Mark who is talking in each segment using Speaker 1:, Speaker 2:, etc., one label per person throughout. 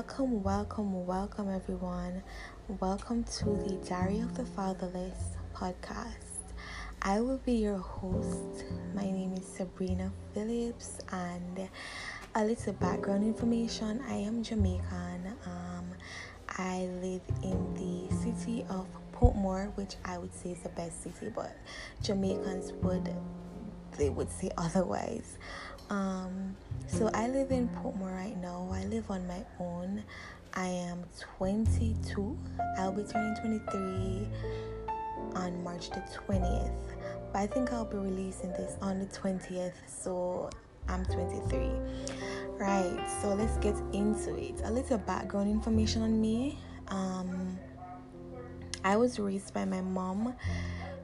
Speaker 1: Welcome, welcome, welcome, everyone. Welcome to the Diary of the Fatherless podcast. I will be your host. My name is Sabrina Phillips, and a little background information I am Jamaican. Um, I live in the city of Portmore, which I would say is the best city, but Jamaicans would they would say otherwise. Um, so I live in Portmore right now. I live on my own. I am 22. I'll be turning 23 on March the 20th. But I think I'll be releasing this on the 20th. So I'm 23. Right, so let's get into it. A little background information on me. Um, I was raised by my mom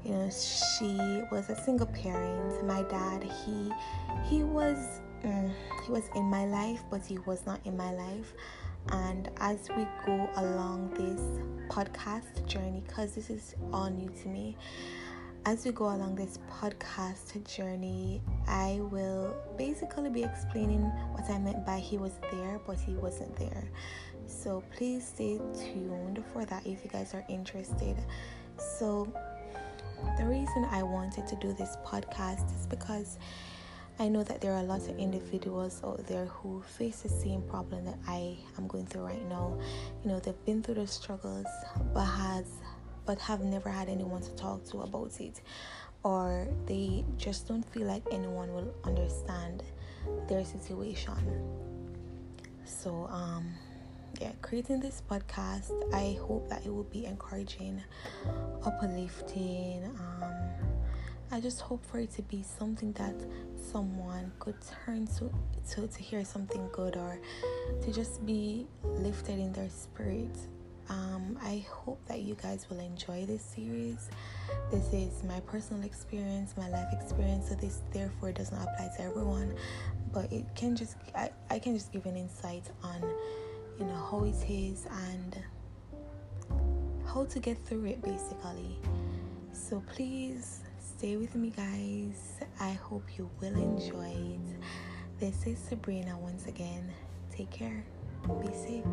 Speaker 1: you know she was a single parent. My dad he he was mm, he was in my life but he was not in my life. And as we go along this podcast journey because this is all new to me as we go along this podcast journey i will basically be explaining what i meant by he was there but he wasn't there. So please stay tuned for that if you guys are interested. So the reason I wanted to do this podcast is because I know that there are a lot of individuals out there who face the same problem that I am going through right now. You know, they've been through the struggles but has but have never had anyone to talk to about it or they just don't feel like anyone will understand their situation. So um yeah, creating this podcast, I hope that it will be encouraging, uplifting. Um, I just hope for it to be something that someone could turn to, to to hear something good or to just be lifted in their spirit. Um, I hope that you guys will enjoy this series. This is my personal experience, my life experience, so this therefore does not apply to everyone, but it can just I, I can just give an insight on you know how it is and how to get through it basically. So please stay with me guys. I hope you will enjoy it. This is sabrina once again. Take care. Be safe